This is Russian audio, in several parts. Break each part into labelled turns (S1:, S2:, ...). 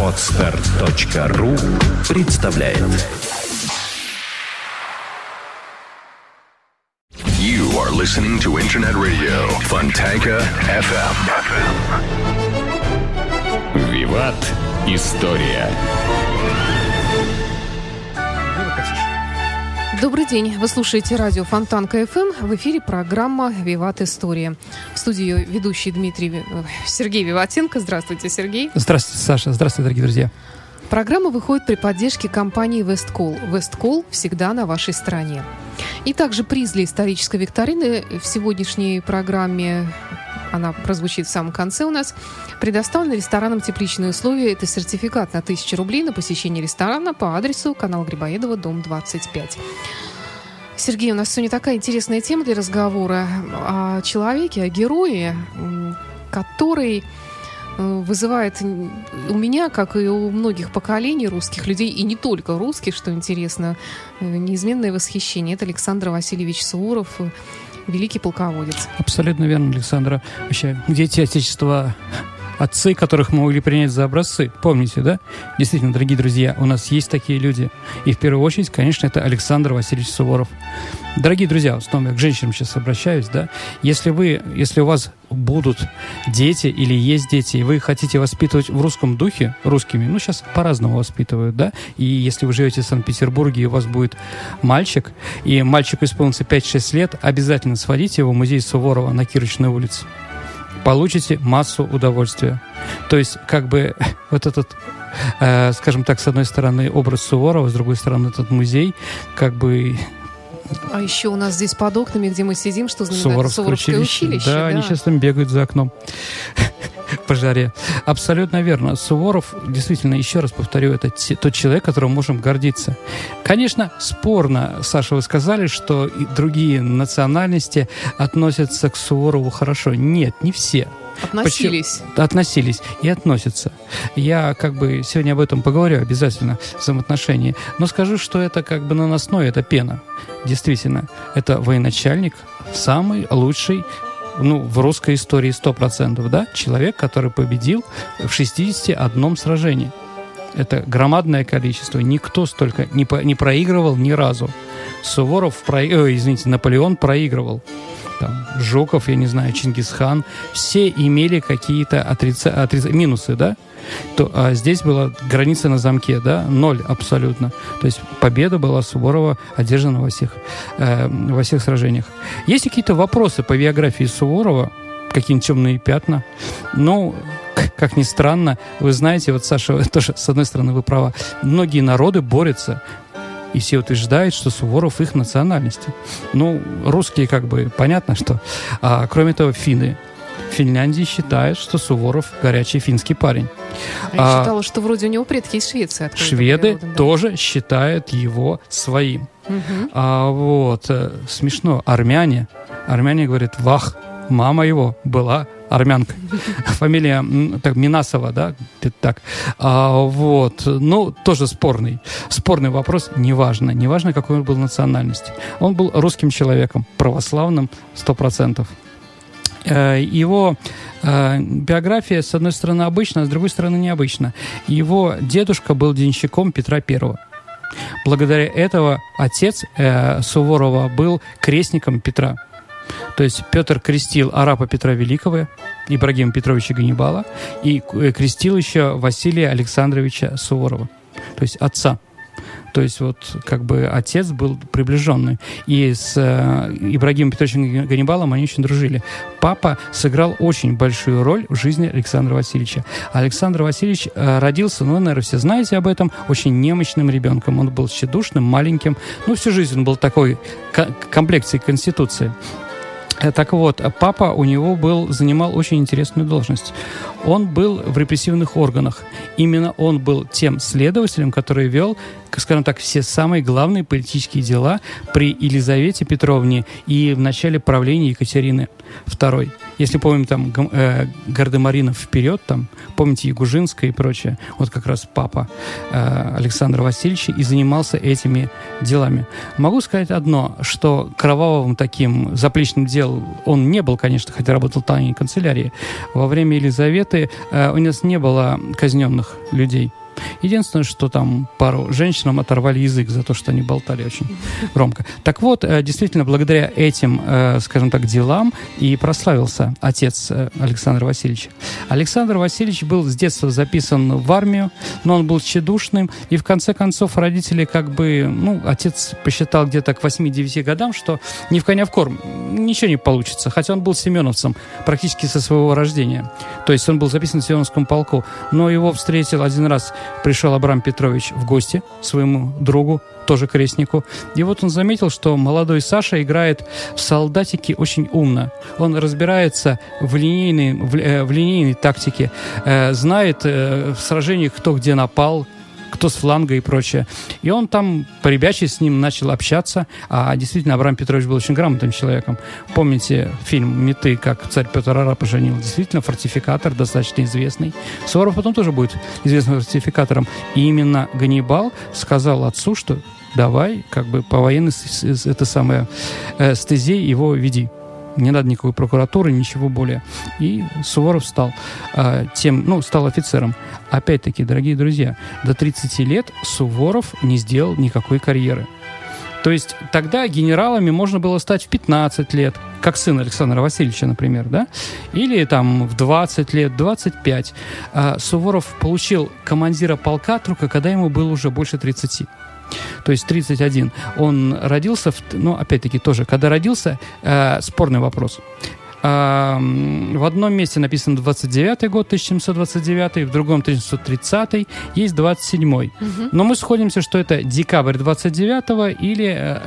S1: Отстар.ру представляет
S2: You are listening to Internet Radio Fontanka FM.
S3: Виват. История.
S4: Добрый день. Вы слушаете радио Фонтан КФМ. В эфире программа «Виват История». В студии ведущий Дмитрий э, Сергей Виватенко. Здравствуйте, Сергей.
S5: Здравствуйте, Саша. Здравствуйте, дорогие друзья.
S4: Программа выходит при поддержке компании «Весткол». «Весткол» всегда на вашей стороне. И также приз для исторической викторины в сегодняшней программе она прозвучит в самом конце у нас, предоставлен ресторанам тепличные условия. Это сертификат на 1000 рублей на посещение ресторана по адресу канал Грибоедова, дом 25. Сергей, у нас сегодня такая интересная тема для разговора о человеке, о герое, который э, вызывает у меня, как и у многих поколений русских людей, и не только русских, что интересно, э, неизменное восхищение. Это Александр Васильевич Суворов, великий полководец.
S5: Абсолютно верно, Александра. Вообще, дети Отечества отцы, которых мы могли принять за образцы. Помните, да? Действительно, дорогие друзья, у нас есть такие люди. И в первую очередь, конечно, это Александр Васильевич Суворов. Дорогие друзья, снова я к женщинам сейчас обращаюсь, да? Если вы, если у вас будут дети или есть дети, и вы хотите воспитывать в русском духе, русскими, ну, сейчас по-разному воспитывают, да? И если вы живете в Санкт-Петербурге, и у вас будет мальчик, и мальчику исполнится 5-6 лет, обязательно сводите его в музей Суворова на Кирочной улице получите массу удовольствия. То есть, как бы, вот этот, э, скажем так, с одной стороны, образ Суворова, с другой стороны, этот музей, как бы
S4: а еще у нас здесь под окнами, где мы сидим, что знаменательное
S5: Суворовское, училище. училище да, да, они сейчас там бегают за окном по жаре. Абсолютно верно. Суворов, действительно, еще раз повторю, это тот человек, которым можем гордиться. Конечно, спорно, Саша, вы сказали, что и другие национальности относятся к Суворову хорошо. Нет, не все.
S4: Относились.
S5: Почему? Относились и относятся. Я как бы сегодня об этом поговорю обязательно, взаимоотношения. Но скажу, что это как бы наносное, это пена. Действительно, это военачальник, самый лучший ну, в русской истории 100%, да, человек, который победил в 61 сражении. Это громадное количество. Никто столько не, по, не проигрывал ни разу. Суворов, про, э, извините, Наполеон проигрывал там, Жуков, я не знаю, Чингисхан, все имели какие-то отрица... Отрица... минусы, да? То, а здесь была граница на замке, да, ноль абсолютно. То есть победа была Суворова одержана во всех, э, во всех сражениях. Есть какие-то вопросы по биографии Суворова, какие-нибудь темные пятна? Ну, как ни странно, вы знаете, вот, Саша, тоже, с одной стороны, вы права, многие народы борются и все утверждают, что Суворов их национальности. Ну, русские как бы понятно, что. А, кроме того, финны. В Финляндии считают, что Суворов горячий финский парень.
S4: А я а, считала, что вроде у него предки из Швеции.
S5: Шведы родом, да? тоже считают его своим. Угу. А вот э, смешно, армяне, армяне говорят, вах, мама его была армянка. Фамилия так, Минасова, да, так. А, вот, ну, тоже спорный. Спорный вопрос, неважно. Неважно, какой он был национальности. Он был русским человеком, православным, сто процентов. Э, его э, биография, с одной стороны, обычна, а с другой стороны, необычна. Его дедушка был денщиком Петра Первого. Благодаря этого отец э, Суворова был крестником Петра. То есть Петр крестил арапа Петра Великого, Ибрагима Петровича Ганнибала, и э, крестил еще Василия Александровича Суворова, то есть отца. То есть вот как бы отец был приближенный. И с э, Ибрагимом Петровичем Ганнибалом они очень дружили. Папа сыграл очень большую роль в жизни Александра Васильевича. Александр Васильевич э, родился, ну, наверное, все знаете об этом, очень немощным ребенком. Он был щедушным, маленьким. Ну, всю жизнь он был такой комплекции конституции. Э, так вот, папа у него был, занимал очень интересную должность. Он был в репрессивных органах. Именно он был тем следователем, который вел, скажем так, все самые главные политические дела при Елизавете Петровне и в начале правления Екатерины II. Если помним там Гам- э, Гардемаринов вперед, там, помните Ягужинская и прочее, вот как раз папа э, Александра Васильевича и занимался этими делами. Могу сказать одно, что кровавым таким заплечным дел он не был, конечно, хотя работал в тайной канцелярии. Во время Елизаветы э, у нас не было казненных людей. Единственное, что там пару женщинам оторвали язык за то, что они болтали очень громко. Так вот, э, действительно, благодаря этим, э, скажем так, делам и прославился отец э, Александра Васильевича. Александр Васильевич был с детства записан в армию, но он был тщедушным, и в конце концов родители как бы, ну, отец посчитал где-то к 8-9 годам, что ни в коня в корм, ничего не получится, хотя он был семеновцем практически со своего рождения. То есть он был записан в Семеновском полку, но его встретил один раз пришел Абрам Петрович в гости своему другу, тоже крестнику. И вот он заметил, что молодой Саша играет в солдатики очень умно. Он разбирается в линейной, в, э, в линейной тактике, э, знает э, в сражениях, кто где напал, кто с фланга и прочее. И он там по ребячей с ним начал общаться. А действительно, Абрам Петрович был очень грамотным человеком. Помните фильм «Меты», как царь Петр Ара поженил? Действительно, фортификатор достаточно известный. Суворов потом тоже будет известным фортификатором. И именно Ганнибал сказал отцу, что давай, как бы по военной это самое э, стезей его веди не надо никакой прокуратуры, ничего более. И Суворов стал э, тем, ну, стал офицером. Опять-таки, дорогие друзья, до 30 лет Суворов не сделал никакой карьеры. То есть тогда генералами можно было стать в 15 лет, как сын Александра Васильевича, например, да? Или там в 20 лет, 25. А Суворов получил командира полка только когда ему было уже больше 30 то есть 31. Он родился, в, ну, опять-таки, тоже, когда родился, э, спорный вопрос. В одном месте написано 29 год, 1729, в другом 1730, есть 27. Угу. Но мы сходимся, что это декабрь 29 или э,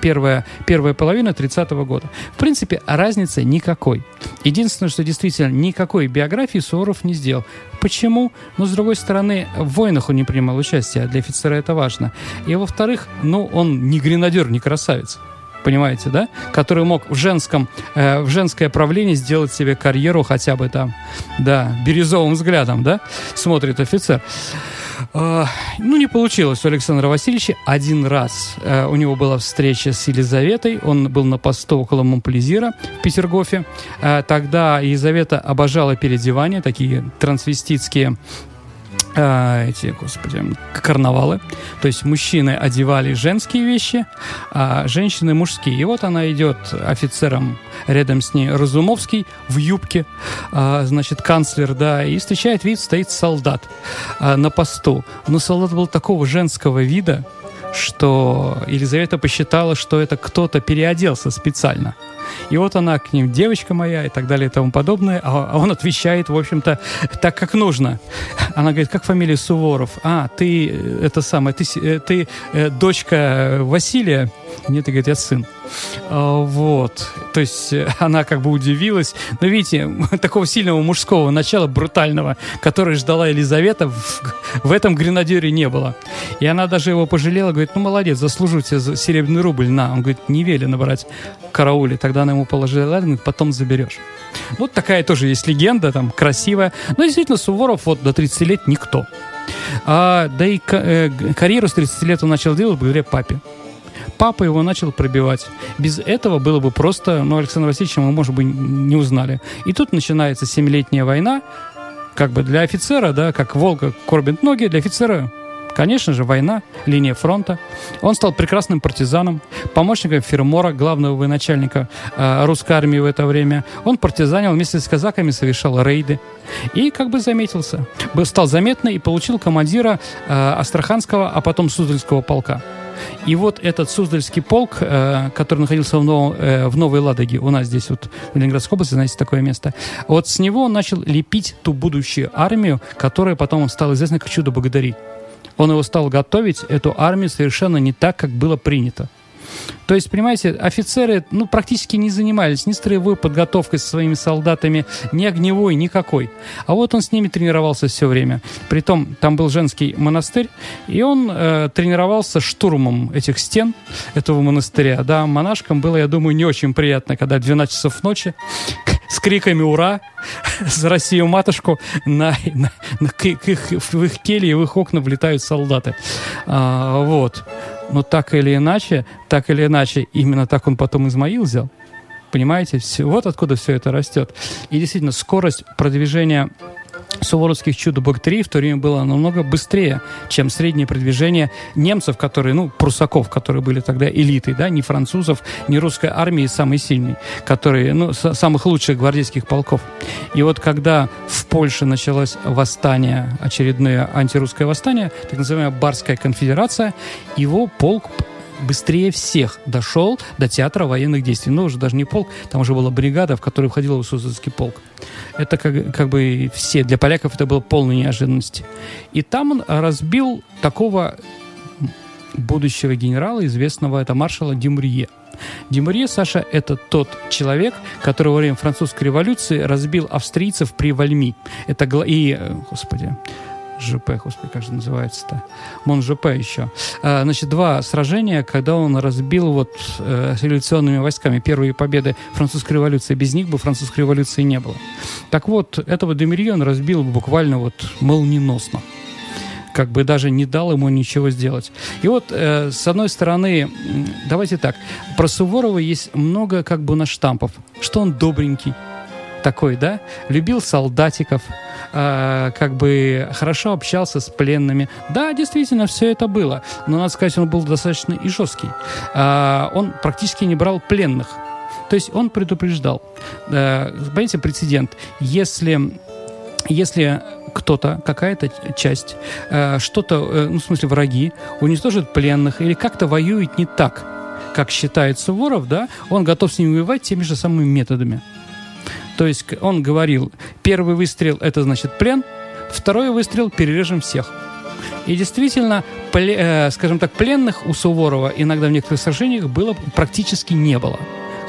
S5: первая, первая половина 30 -го года. В принципе, разницы никакой. Единственное, что действительно никакой биографии Суворов не сделал. Почему? Но, с другой стороны, в войнах он не принимал участие, а для офицера это важно. И, во-вторых, ну, он не гренадер, не красавец понимаете, да, который мог в женском, э, в женское правление сделать себе карьеру хотя бы там, да, бирюзовым взглядом, да, смотрит офицер. Э, ну, не получилось у Александра Васильевича. Один раз э, у него была встреча с Елизаветой. Он был на посту около Монплезира в Петергофе. Э, тогда Елизавета обожала переодевания, такие трансвеститские э, эти, господи, карнавалы. То есть мужчины одевали женские вещи, а женщины мужские. И вот она идет офицером рядом с ней Разумовский в юбке, э, значит, канцлер, да, и встречает вид, стоит солдат э, на посту. Но солдат был такого женского вида, что Елизавета посчитала, что это кто-то переоделся специально. И вот она к ним, девочка моя и так далее и тому подобное, а, а он отвечает, в общем-то, так, как нужно. Она говорит, как фамилия Суворов? А, ты, э, это самое, ты, э, ты э, дочка Василия? Нет, говорит, я сын. А, вот. То есть э, она как бы удивилась. Но видите, такого сильного мужского начала, брутального, которое ждала Елизавета, в, в этом гренадере не было. И она даже его пожалела, говорит, ну молодец, заслужу тебе серебряный рубль, на. Он говорит, не велено брать караули. Тогда она ему положила, ладно, потом заберешь. Вот такая тоже есть легенда, там, красивая. Но действительно, Суворов вот до 30 лет никто. А, да и э, карьеру с 30 лет он начал делать благодаря папе папа его начал пробивать. Без этого было бы просто, ну, Александр Васильевича мы, может быть, не узнали. И тут начинается семилетняя война, как бы для офицера, да, как волка кормит ноги, для офицера Конечно же, война, линия фронта. Он стал прекрасным партизаном, помощником Фермора, главного военачальника э, русской армии в это время. Он партизанил вместе с казаками, совершал рейды. И как бы заметился. Стал заметный и получил командира э, Астраханского, а потом Суздальского полка. И вот этот Суздальский полк, э, который находился в, э, в Новой Ладоге, у нас здесь вот в Ленинградской области, знаете, такое место, вот с него он начал лепить ту будущую армию, которая потом стала известна как Чудо-Богатыри. Он его стал готовить, эту армию, совершенно не так, как было принято. То есть, понимаете, офицеры ну, практически не занимались ни строевой подготовкой со своими солдатами, ни огневой, никакой. А вот он с ними тренировался все время. Притом, там был женский монастырь, и он э, тренировался штурмом этих стен этого монастыря. Да, монашкам было, я думаю, не очень приятно, когда 12 часов ночи с криками «Ура!» за Россию матушку на, на, на, к, к их, в их келье, в их окна влетают солдаты. А, вот. Но так или иначе, так или иначе, именно так он потом Измаил взял. Понимаете? Все, вот откуда все это растет. И действительно, скорость продвижения суворовских чудо-бактерий в то время было намного быстрее, чем среднее продвижение немцев, которые, ну, прусаков, которые были тогда элитой, да, не французов, не русской армии самой сильной, которые, ну, самых лучших гвардейских полков. И вот когда в Польше началось восстание, очередное антирусское восстание, так называемая Барская конфедерация, его полк быстрее всех дошел до театра военных действий. Ну, уже даже не полк, там уже была бригада, в которую входил Высоцкий полк. Это как, как бы все, для поляков это было полной неожиданности. И там он разбил такого будущего генерала, известного, это маршала Дюмрье. Дюмрье, Саша, это тот человек, который во время французской революции разбил австрийцев при Вальми. Это и, э, господи, ЖП, господи, как же называется-то? Мон ЖП еще. А, значит, два сражения, когда он разбил вот э, революционными войсками первые победы французской революции. Без них бы французской революции не было. Так вот, этого Демирье он разбил буквально вот молниеносно как бы даже не дал ему ничего сделать. И вот, э, с одной стороны, давайте так, про Суворова есть много как бы на штампов, что он добренький такой, да, любил солдатиков, э, как бы хорошо общался с пленными. Да, действительно, все это было. Но, надо сказать, он был достаточно и жесткий. Э, он практически не брал пленных. То есть он предупреждал. Э, понимаете, прецедент. Если, если кто-то, какая-то часть, э, что-то, э, ну, в смысле, враги, уничтожит пленных или как-то воюет не так, как считает Суворов, да, он готов с ними воевать теми же самыми методами. То есть он говорил, первый выстрел – это значит плен, второй выстрел – перережем всех. И действительно, э, скажем так, пленных у Суворова иногда в некоторых сражениях было практически не было.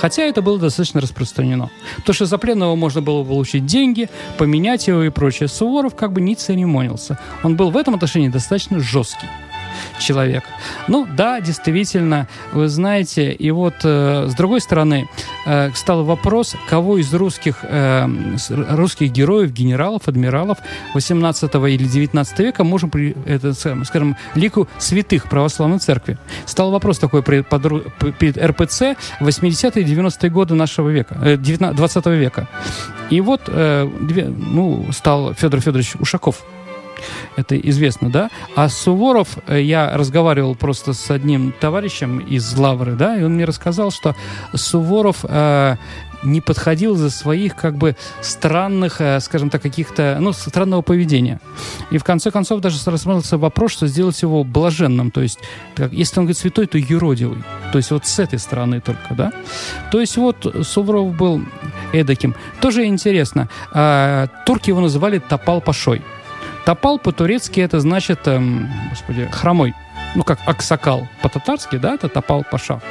S5: Хотя это было достаточно распространено. То, что за пленного можно было получить деньги, поменять его и прочее, Суворов как бы не церемонился. Он был в этом отношении достаточно жесткий человек. Ну да, действительно, вы знаете, и вот э, с другой стороны э, стал вопрос, кого из русских, э, русских героев, генералов, адмиралов 18 или 19 века можем, при, это, скажем, лику святых православной церкви. Стал вопрос такой перед, перед РПЦ 80-е 90-е годы нашего века, э, 19, 20 века. И вот э, две, ну, стал Федор Федорович Ушаков это известно, да? А Суворов, э, я разговаривал просто с одним товарищем из Лавры, да, и он мне рассказал, что Суворов э, не подходил за своих как бы странных, э, скажем так, каких-то, ну, странного поведения. И в конце концов даже рассматривался вопрос, что сделать его блаженным, то есть, как, если он говорит святой, то юродивый. То есть вот с этой стороны только, да? То есть вот Суворов был эдаким. Тоже интересно, э, турки его называли Топал Пашой. Топал по-турецки это значит, эм, господи, хромой ну, как Аксакал по-татарски, да, это Топал Паша.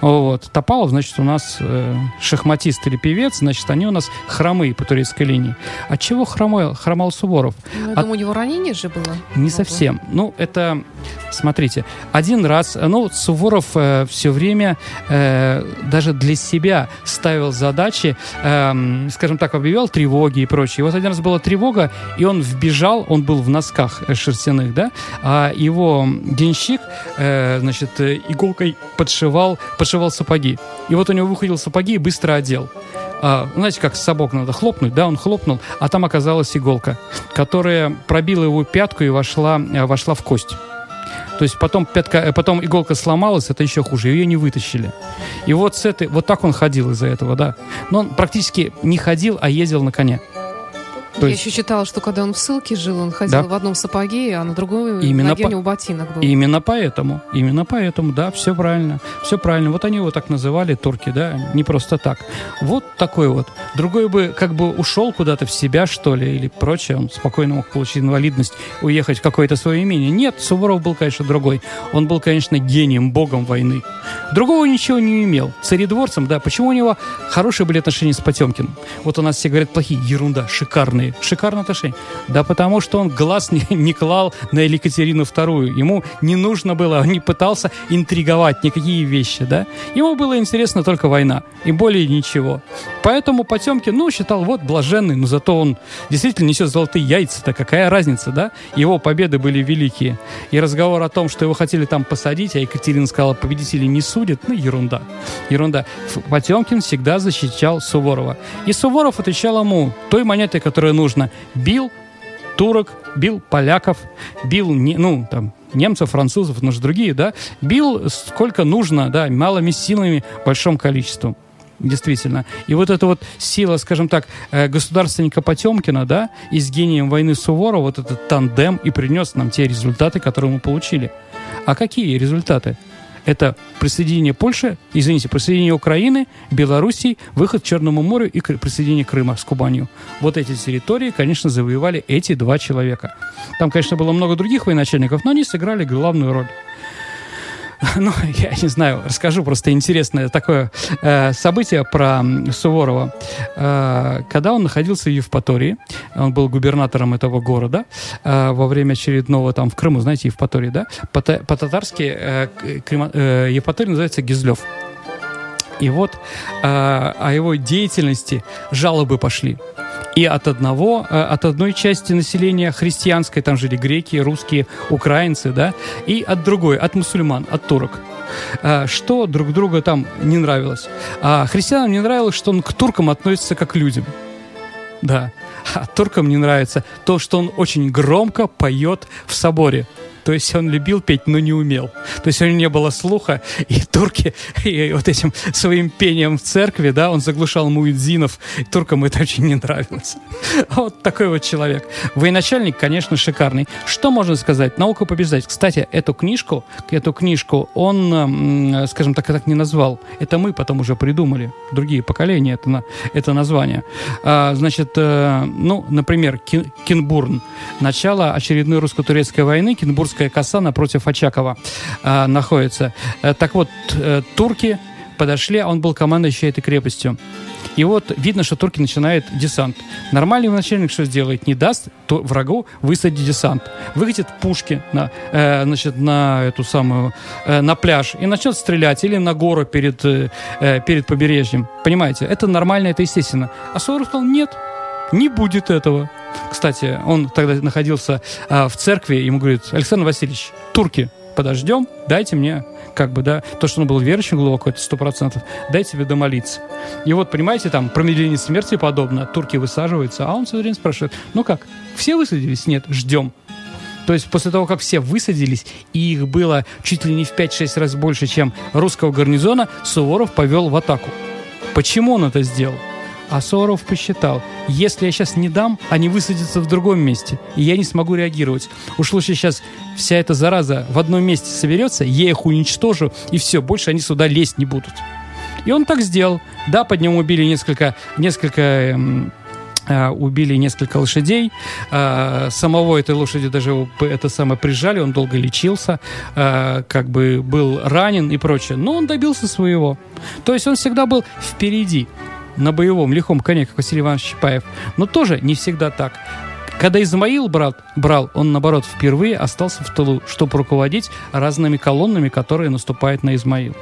S5: Вот. Топалов, значит, у нас э, шахматист или певец, значит, они у нас хромые по турецкой линии. От чего хромой, хромал Суворов?
S4: Ну, я
S5: От...
S4: думаю, у него ранение же было.
S5: Не много. совсем. Ну, это, смотрите, один раз, ну, Суворов э, все время э, даже для себя ставил задачи, э, скажем так, объявлял тревоги и прочее. И вот один раз была тревога, и он вбежал, он был в носках шерстяных, да, а его денщик ямщик, э, значит, э, иголкой подшивал, подшивал сапоги. И вот у него выходил сапоги и быстро одел. А, знаете, как сапог надо хлопнуть, да, он хлопнул, а там оказалась иголка, которая пробила его пятку и вошла, э, вошла в кость. То есть потом, пятка, э, потом иголка сломалась, это еще хуже, ее не вытащили. И вот с этой, вот так он ходил из-за этого, да. Но он практически не ходил, а ездил на коне.
S4: То Я есть... еще читала, что когда он в ссылке жил, он ходил да. в одном сапоге, а на другой именно ноге по... у него ботинок был.
S5: Именно поэтому, именно поэтому, да, все правильно, все правильно. Вот они его так называли, турки, да, не просто так. Вот такой вот. Другой бы как бы ушел куда-то в себя, что ли, или прочее, он спокойно мог получить инвалидность, уехать в какое-то свое имение. Нет, Суворов был, конечно, другой. Он был, конечно, гением, богом войны. Другого ничего не имел. Царедворцем, да, почему у него хорошие были отношения с Потемкиным? Вот у нас все говорят плохие, ерунда, шикарные шикарные, шикарные отношения. Да потому что он глаз не, не клал на Екатерину II. Ему не нужно было, он не пытался интриговать никакие вещи, да. Ему было интересно только война, и более ничего. Поэтому Потемкин, ну, считал, вот, блаженный, но зато он действительно несет золотые яйца-то, какая разница, да? Его победы были великие. И разговор о том, что его хотели там посадить, а Екатерина сказала, победителей не судят, ну, ерунда. Ерунда. Потемкин всегда защищал Суворова. И Суворов отвечал ему той монетой, которая нужна. Бил турок, бил поляков, бил, не, ну, там, немцев, французов, но же другие, да, бил сколько нужно, да, малыми силами, большом количеством. Действительно. И вот эта вот сила, скажем так, э, государственника Потемкина, да, и с гением войны Суворова, вот этот тандем и принес нам те результаты, которые мы получили. А какие результаты? Это присоединение Польши, извините, присоединение Украины, Белоруссии, выход к Черному морю и присоединение Крыма с Кубанью. Вот эти территории, конечно, завоевали эти два человека. Там, конечно, было много других военачальников, но они сыграли главную роль. ну, я не знаю, расскажу просто интересное такое э, событие про Суворова. Э, когда он находился в Евпатории, он был губернатором этого города э, во время очередного там в Крыму, знаете, Евпатории, да? По-татарски э, э, Евпатория называется Гизлев. И вот э, о его деятельности жалобы пошли и от одного, э, от одной части населения христианской, там жили греки, русские, украинцы, да, и от другой, от мусульман, от турок э, что друг друга там не нравилось. А христианам не нравилось, что он к туркам относится как к людям. Да. А туркам не нравится то, что он очень громко поет в соборе. То есть он любил петь, но не умел. То есть у него не было слуха, и турки и вот этим своим пением в церкви, да, он заглушал муэдзинов, туркам это очень не нравилось. Вот такой вот человек. Военачальник, конечно, шикарный. Что можно сказать? Наука побеждать. Кстати, эту книжку, эту книжку он, скажем так, так не назвал. Это мы потом уже придумали. Другие поколения это, это название. А, значит, э, ну, например, Кинбурн. Начало очередной русско-турецкой войны. Кинбургская Курская коса напротив Очакова э, находится. Э, так вот, э, турки подошли, а он был командующий этой крепостью. И вот видно, что турки начинают десант. Нормальный начальник что сделает? Не даст то врагу высадить десант. Выкатит пушки на, э, значит, на эту самую, э, на пляж и начнет стрелять или на гору перед, э, перед побережьем. Понимаете? Это нормально, это естественно. А Суворов сказал, нет, не будет этого. Кстати, он тогда находился а, в церкви, ему говорит, Александр Васильевич, турки, подождем, дайте мне как бы, да, то, что он был верующим глубоко, это сто процентов, дайте тебе домолиться. И вот, понимаете, там, промедление смерти подобно, турки высаживаются, а он все время спрашивает, ну как, все высадились? Нет, ждем. То есть после того, как все высадились, и их было чуть ли не в 5-6 раз больше, чем русского гарнизона, Суворов повел в атаку. Почему он это сделал? А Суворов посчитал, если я сейчас не дам, они высадятся в другом месте, и я не смогу реагировать. Уж лучше сейчас вся эта зараза в одном месте соберется, я их уничтожу, и все, больше они сюда лезть не будут. И он так сделал. Да, под ним убили несколько, несколько эм, э, убили несколько лошадей. Э, самого этой лошади даже это самое прижали, он долго лечился, э, как бы был ранен и прочее. Но он добился своего. То есть он всегда был впереди на боевом лихом коне, как Василий Иванович Чапаев. Но тоже не всегда так. Когда Измаил брат, брал, он, наоборот, впервые остался в тылу, чтобы руководить разными колоннами, которые наступают на Измаил.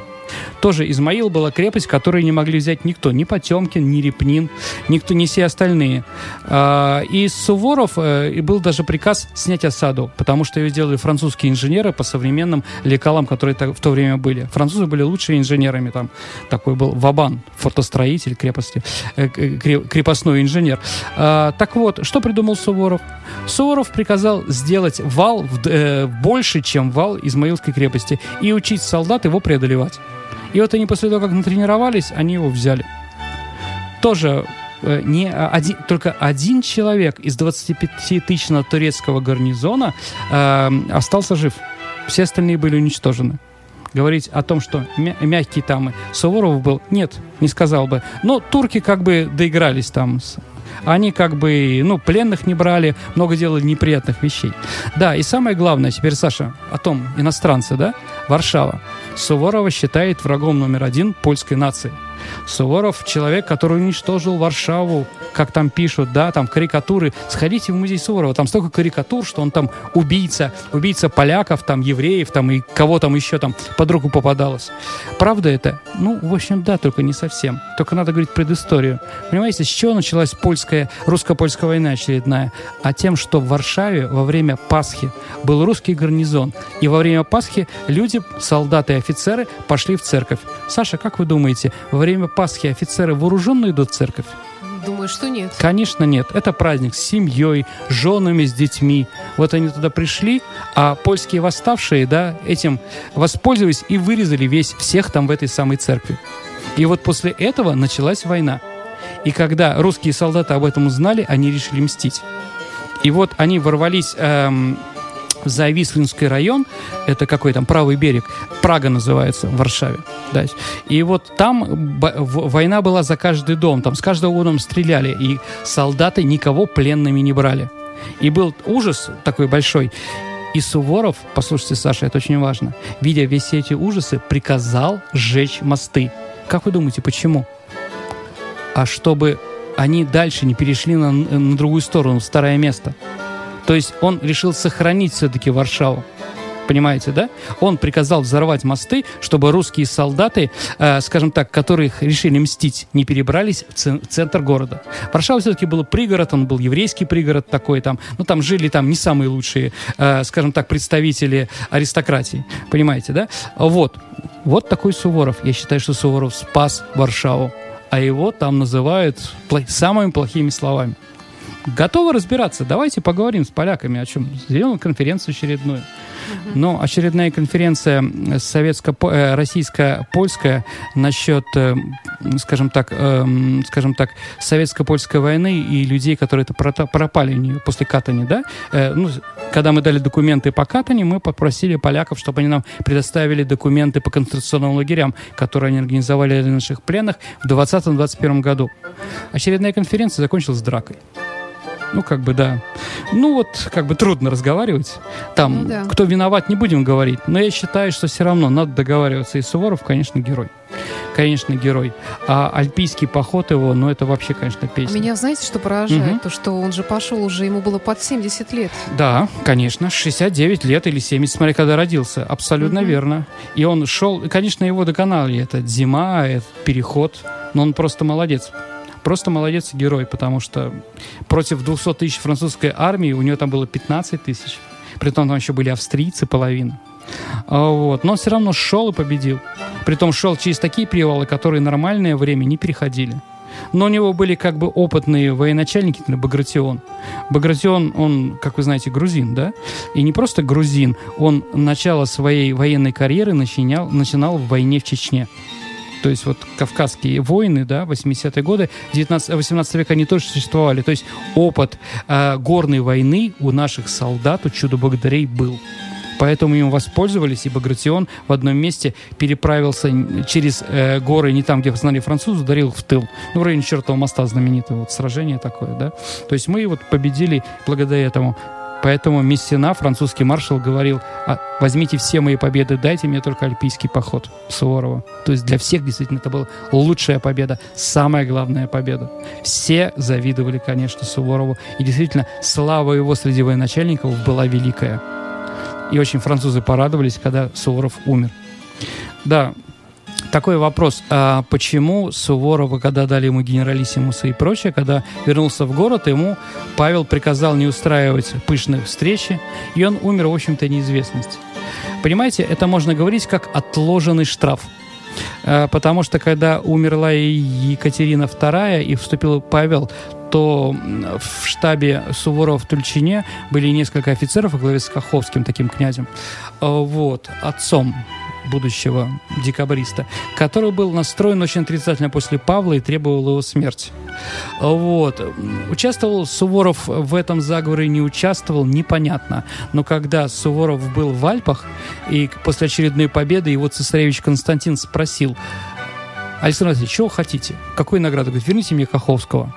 S5: Тоже Измаил была крепость, которую не могли взять никто, ни Потемкин, ни Репнин, никто, не все остальные. А, и Суворов, э, и был даже приказ снять осаду, потому что ее сделали французские инженеры по современным лекалам, которые в то время были. Французы были лучшими инженерами, там такой был Вабан, фортостроитель крепости, э, крепостной инженер. А, так вот, что придумал Суворов? Суворов приказал сделать вал э, больше, чем вал Измаилской крепости, и учить солдат его преодолевать. И вот они после того, как натренировались, они его взяли. Тоже э, не один, только один человек из 25-тысячного турецкого гарнизона э, остался жив. Все остальные были уничтожены. Говорить о том, что мя- мягкий там Суворов был, нет, не сказал бы. Но турки как бы доигрались там с они как бы, ну, пленных не брали, много делали неприятных вещей. Да, и самое главное, теперь, Саша, о том, иностранцы, да, Варшава. Суворова считает врагом номер один польской нации. Суворов человек, который уничтожил Варшаву, как там пишут, да, там карикатуры. Сходите в музей Суворова, там столько карикатур, что он там убийца, убийца поляков, там евреев, там и кого там еще там под руку попадалось. Правда это? Ну, в общем, да, только не совсем. Только надо говорить предысторию. Понимаете, с чего началась польская, русско-польская война очередная? А тем, что в Варшаве во время Пасхи был русский гарнизон. И во время Пасхи люди, солдаты и офицеры пошли в церковь. Саша, как вы думаете, во время Пасхи офицеры вооруженные идут в церковь?
S4: Думаю, что нет.
S5: Конечно, нет. Это праздник с семьей, женами, с детьми. Вот они туда пришли, а польские восставшие, да, этим воспользовались и вырезали весь всех там в этой самой церкви. И вот после этого началась война. И когда русские солдаты об этом узнали, они решили мстить. И вот они ворвались эм, за Вислинский район, это какой там правый берег, Прага называется в Варшаве. Да. И вот там война была за каждый дом, там с каждого дома стреляли, и солдаты никого пленными не брали. И был ужас такой большой. И Суворов, послушайте, Саша, это очень важно, видя все эти ужасы, приказал сжечь мосты. Как вы думаете, почему? А чтобы они дальше не перешли на, на другую сторону, в старое место. То есть он решил сохранить все-таки Варшаву. Понимаете, да? Он приказал взорвать мосты, чтобы русские солдаты, э, скажем так, которых решили мстить, не перебрались в, ц- в центр города. Варшава все-таки был пригород, он был еврейский пригород такой там. Ну, там жили там не самые лучшие, э, скажем так, представители аристократии. Понимаете, да? Вот. Вот такой Суворов. Я считаю, что Суворов спас Варшаву. А его там называют пла- самыми плохими словами. Готовы разбираться? Давайте поговорим с поляками о чем. Сделаем конференцию очередную. Но очередная конференция э, российско-польская насчет, э, скажем так, э, скажем так, советско-польской войны и людей, которые это пропали после Катани, да? Ну, когда мы дали документы по Катани, мы попросили поляков, чтобы они нам предоставили документы по концентрационным лагерям, которые они организовали для наших пленных в 2020-2021 году. Очередная конференция закончилась дракой. Ну, как бы, да. Ну, вот, как бы трудно разговаривать. Там, ну, да. кто виноват, не будем говорить. Но я считаю, что все равно надо договариваться. И Суворов, конечно, герой. Конечно, герой. А альпийский поход его, ну, это вообще, конечно, песня.
S4: А меня, знаете, что поражает? Угу. То, что он же пошел уже, ему было под 70 лет.
S5: Да, конечно, 69 лет или 70, смотри, когда родился. Абсолютно угу. верно. И он шел, конечно, его доконали. Это зима, это переход. Но он просто молодец. Просто молодец герой, потому что против 200 тысяч французской армии у него там было 15 тысяч. При том там еще были австрийцы половина. А, вот. Но все равно шел и победил. Притом шел через такие перевалы, которые нормальное время не переходили. Но у него были как бы опытные военачальники, например, Багратион. Багратион, он, как вы знаете, грузин, да? И не просто грузин, он начало своей военной карьеры начинал, начинал в войне в Чечне. То есть вот кавказские войны, да, 80-е годы, 19, 18 века они тоже существовали. То есть опыт э, горной войны у наших солдат, у чудо-богатырей был. Поэтому им воспользовались, и Багратион в одном месте переправился через э, горы, не там, где знали французы, ударил в тыл. Ну, в районе чертового моста знаменитое вот сражение такое, да. То есть мы вот победили благодаря этому. Поэтому Мессина, французский маршал, говорил, а, возьмите все мои победы, дайте мне только альпийский поход Суворова. То есть для всех действительно это была лучшая победа, самая главная победа. Все завидовали, конечно, Суворову. И действительно, слава его среди военачальников была великая. И очень французы порадовались, когда Суворов умер. Да, такой вопрос. А почему Суворова, когда дали ему генералиссимуса и прочее, когда вернулся в город, ему Павел приказал не устраивать пышные встречи, и он умер, в общем-то, неизвестности. Понимаете, это можно говорить как отложенный штраф. А, потому что когда умерла Екатерина II и вступил Павел, то в штабе Суворова в Тульчине были несколько офицеров во главе с Каховским, таким князем, а, вот, отцом будущего декабриста, который был настроен очень отрицательно после Павла и требовал его смерти. Вот. Участвовал Суворов в этом заговоре, не участвовал, непонятно. Но когда Суворов был в Альпах, и после очередной победы его цесаревич Константин спросил, Александр Васильевич, чего хотите? Какой награды? Говорит, верните мне Каховского.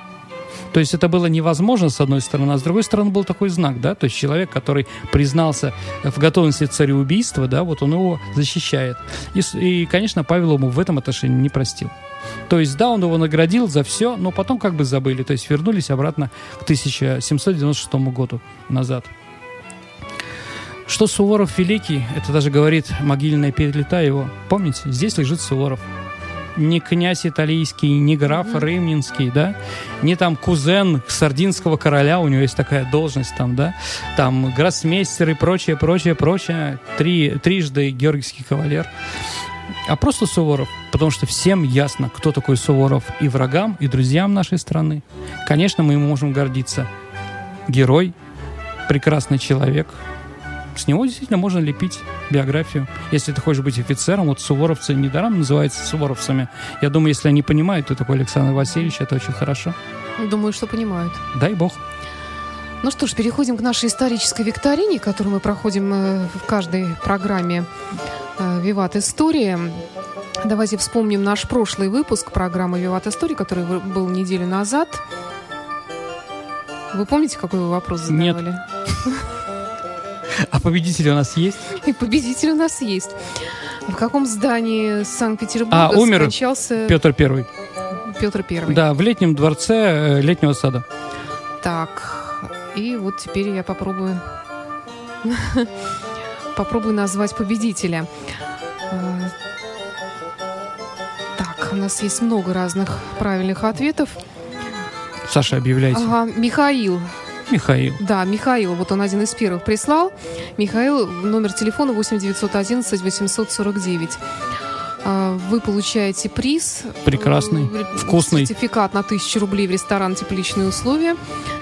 S5: То есть это было невозможно, с одной стороны, а с другой стороны был такой знак, да, то есть человек, который признался в готовности цареубийства, да, вот он его защищает. И, и конечно, Павел ему в этом отношении не простил. То есть, да, он его наградил за все, но потом как бы забыли, то есть вернулись обратно к 1796 году назад. Что Суворов великий, это даже говорит могильная петлита его. Помните, здесь лежит Суворов. Не князь италийский, не граф mm-hmm. Да, не там кузен сардинского короля, у него есть такая должность там, да, там гроссмейстер и прочее, прочее, прочее, три, трижды георгиевский кавалер а просто Суворов, потому что всем ясно, кто такой Суворов и врагам, и друзьям нашей страны. Конечно, мы ему можем гордиться. Герой, прекрасный человек. С него действительно можно лепить биографию. Если ты хочешь быть офицером, вот суворовцы недаром называются суворовцами. Я думаю, если они понимают, кто такой Александр Васильевич, это очень хорошо.
S4: Думаю, что понимают.
S5: Дай бог.
S4: Ну что ж, переходим к нашей исторической викторине, которую мы проходим э, в каждой программе Э, «Виват История». Давайте вспомним наш прошлый выпуск программы «Виват История», который был неделю назад. Вы помните, какой вы вопрос задавали?
S5: Нет. А победитель у нас есть?
S4: И победитель у нас есть. В каком здании Санкт-Петербурга
S5: а, умер скончался... Петр Первый.
S4: Петр Первый.
S5: Да, в летнем дворце э, летнего сада.
S4: Так, и вот теперь я попробую попробую назвать победителя. Э, так, у нас есть много разных правильных ответов.
S5: Саша, объявляйте.
S4: Ага, Михаил.
S5: Михаил.
S4: Да, Михаил, вот он один из первых прислал. Михаил, номер телефона 8 911 849. Вы получаете приз.
S5: Прекрасный, вкусный.
S4: Сертификат на 1000 рублей в ресторан «Тепличные условия»,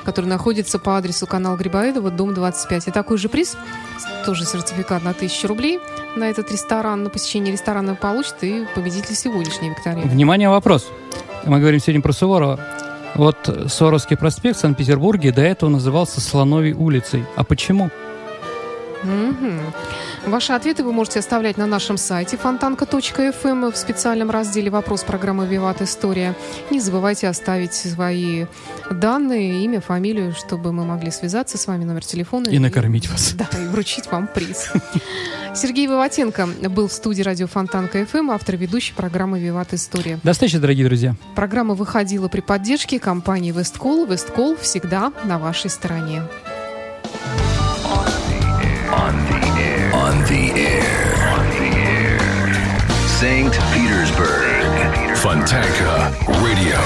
S4: который находится по адресу канал Грибоедова, дом 25. И такой же приз тоже сертификат на 1000 рублей на этот ресторан, на посещение ресторана получит и победитель сегодняшней викторины.
S5: Внимание, вопрос. Мы говорим сегодня про Суворова. Вот Суворовский проспект в Санкт-Петербурге до этого назывался Слоновой улицей. А почему?
S4: Угу. Ваши ответы вы можете оставлять на нашем сайте фонтанка.фм эм в специальном разделе «Вопрос программы «Виват История». Не забывайте оставить свои данные, имя, фамилию, чтобы мы могли связаться с вами, номер телефона.
S5: И, и накормить вас.
S4: Да, и вручить вам приз. Сергей Виватенко был в студии радио Фонтанка ФМ, автор ведущей программы «Виват История».
S5: До встречи, дорогие друзья.
S4: Программа выходила при поддержке компании «Весткол». «Весткол» всегда на вашей стороне.
S2: St. Petersburg. Fontanka Radio.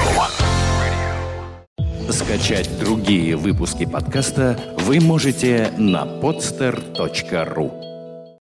S1: Скачать другие выпуски подкаста вы можете на podster.ru.